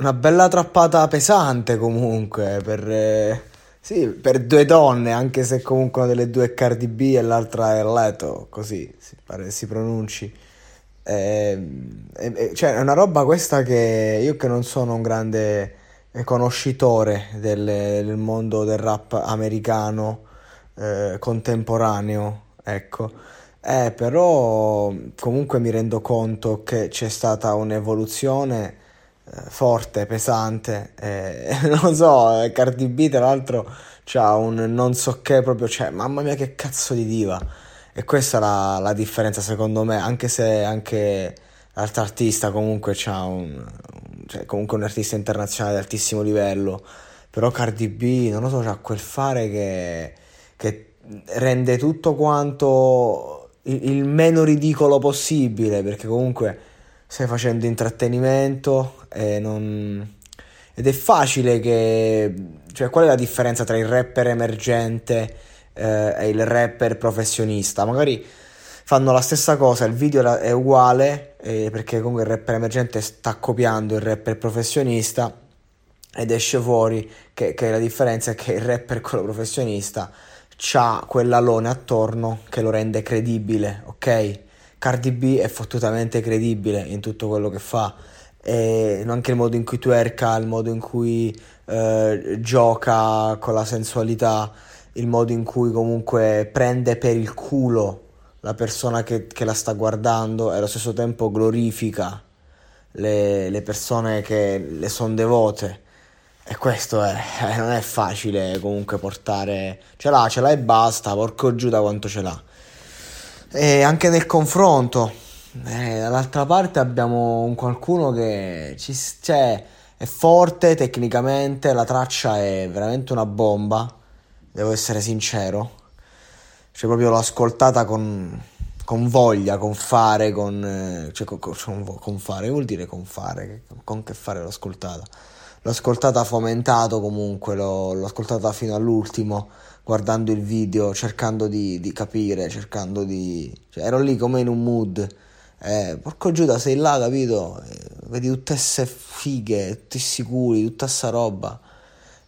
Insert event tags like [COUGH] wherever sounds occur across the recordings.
Una bella trappata pesante comunque per, eh, sì, per due donne, anche se comunque una delle due è Cardi B e l'altra è Leto, così si pare si pronunci. Eh, eh, cioè è una roba questa che io che non sono un grande conoscitore del, del mondo del rap americano eh, contemporaneo, ecco. Eh, però comunque mi rendo conto che c'è stata un'evoluzione forte, pesante. Eh, [LAUGHS] non so, eh, Cardi B tra l'altro ha un non so che proprio, cioè, mamma mia che cazzo di diva. E questa è la, la differenza secondo me, anche se anche l'altro artista comunque c'ha un, cioè, comunque un artista internazionale di altissimo livello. Però Cardi B, non lo so, c'ha quel fare che, che rende tutto quanto il, il meno ridicolo possibile, perché comunque stai facendo intrattenimento e non... ed è facile che... Cioè, qual è la differenza tra il rapper emergente eh, e il rapper professionista? Magari fanno la stessa cosa, il video è uguale, eh, perché comunque il rapper emergente sta copiando il rapper professionista ed esce fuori che, che la differenza è che il rapper, quello professionista, ha quell'alone attorno che lo rende credibile, ok? Cardi B è fottutamente credibile in tutto quello che fa, e anche il modo in cui twerka, il modo in cui eh, gioca con la sensualità, il modo in cui comunque prende per il culo la persona che, che la sta guardando e allo stesso tempo glorifica le, le persone che le sono devote. E questo è, eh, non è facile comunque portare. Ce l'ha, ce l'ha e basta, porco giù da quanto ce l'ha. E anche nel confronto, eh, dall'altra parte abbiamo un qualcuno che ci, cioè, è forte tecnicamente, la traccia è veramente una bomba, devo essere sincero. Cioè, proprio l'ho ascoltata con, con voglia, con fare, con, eh, cioè, con, con, fare, vuol dire con fare, con che fare l'ho ascoltata. L'ho ascoltata fomentato comunque, l'ho, l'ho ascoltata fino all'ultimo guardando il video, cercando di, di capire, cercando di... Cioè, ero lì come in un mood. Eh, porco Giuda, sei là, capito? Eh, vedi tutte queste fighe, tutti sicuri, tutta sta roba.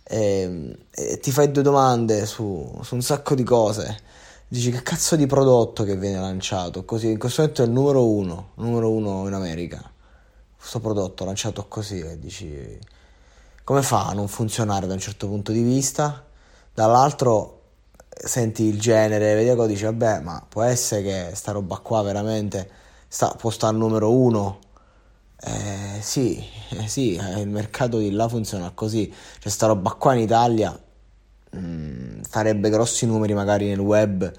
Eh, e ti fai due domande su, su, un sacco di cose. Dici che cazzo di prodotto che viene lanciato? Così, in questo momento è il numero uno, numero uno in America. Questo prodotto lanciato così, e dici... Come fa a non funzionare da un certo punto di vista? Dall'altro senti il genere, vedi cosa dici, vabbè, ma può essere che sta roba qua veramente sta, può stare al numero uno. Eh, sì, eh, sì, eh, il mercato di là funziona così. Cioè, sta roba qua in Italia mh, mm, farebbe grossi numeri magari nel web,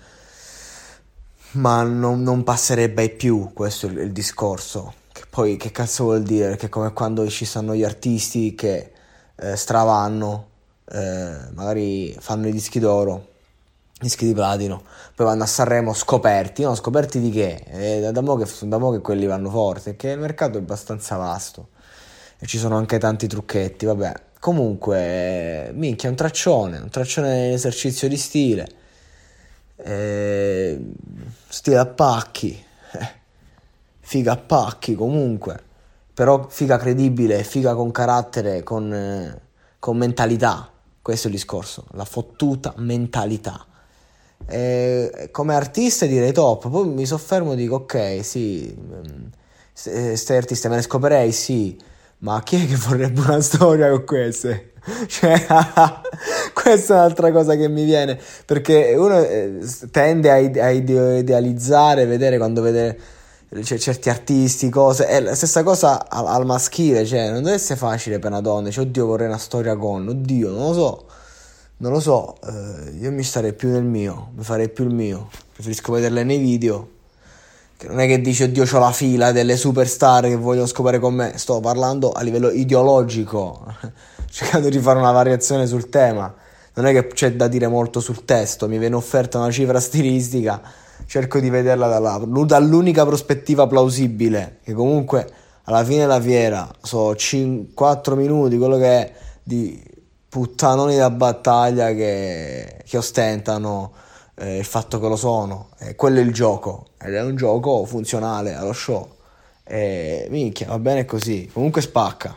ma non, non passerebbe più, questo è il, il, discorso. Che poi che cazzo vuol dire? Perché come quando ci sono gli artisti che eh, stravanno eh, magari fanno i dischi d'oro, dischi di platino, poi vanno a Sanremo scoperti, no? Scoperti di che? Eh, da, mo che, che quelli vanno forti, che il mercato è abbastanza vasto e ci sono anche tanti trucchetti, vabbè. Comunque, minchia, un traccione, un traccione esercizio di stile. eh, stile a pacchi, eh, figa a pacchi comunque, però figa credibile, figa con carattere, con, eh, con mentalità, questo è il discorso, la fottuta mentalità. E come artista direi top, poi mi soffermo e dico ok, sì, stai artista me ne scoperei, sì, ma chi è che vorrebbe una storia con queste? [LAUGHS] Cioè, [LAUGHS] questa è un'altra cosa che mi viene, perché uno eh, tende a idealizzare, vedere quando vede cioè, certi artisti, cose, è la stessa cosa al, al, maschile, cioè non deve essere facile per una donna, cioè oddio vorrei una storia con, oddio non lo so, non lo so, eh, io mi starei più nel mio, mi farei più il mio, preferisco vederle nei video, che non è che dici oddio ho la fila delle superstar che vogliono scopare con me, sto parlando a livello ideologico [LAUGHS] cercando di fare una variazione sul tema. Non è che c'è da dire molto sul testo, mi viene offerta una cifra stilistica, cerco di vederla dall'unica prospettiva plausibile, che comunque alla fine della fiera sono 4 minuti, quello che è di puttanoni da battaglia che, che ostentano eh, il fatto che lo sono. E quello è il gioco, ed è un gioco funzionale allo show. E minchia, va bene così, comunque spacca.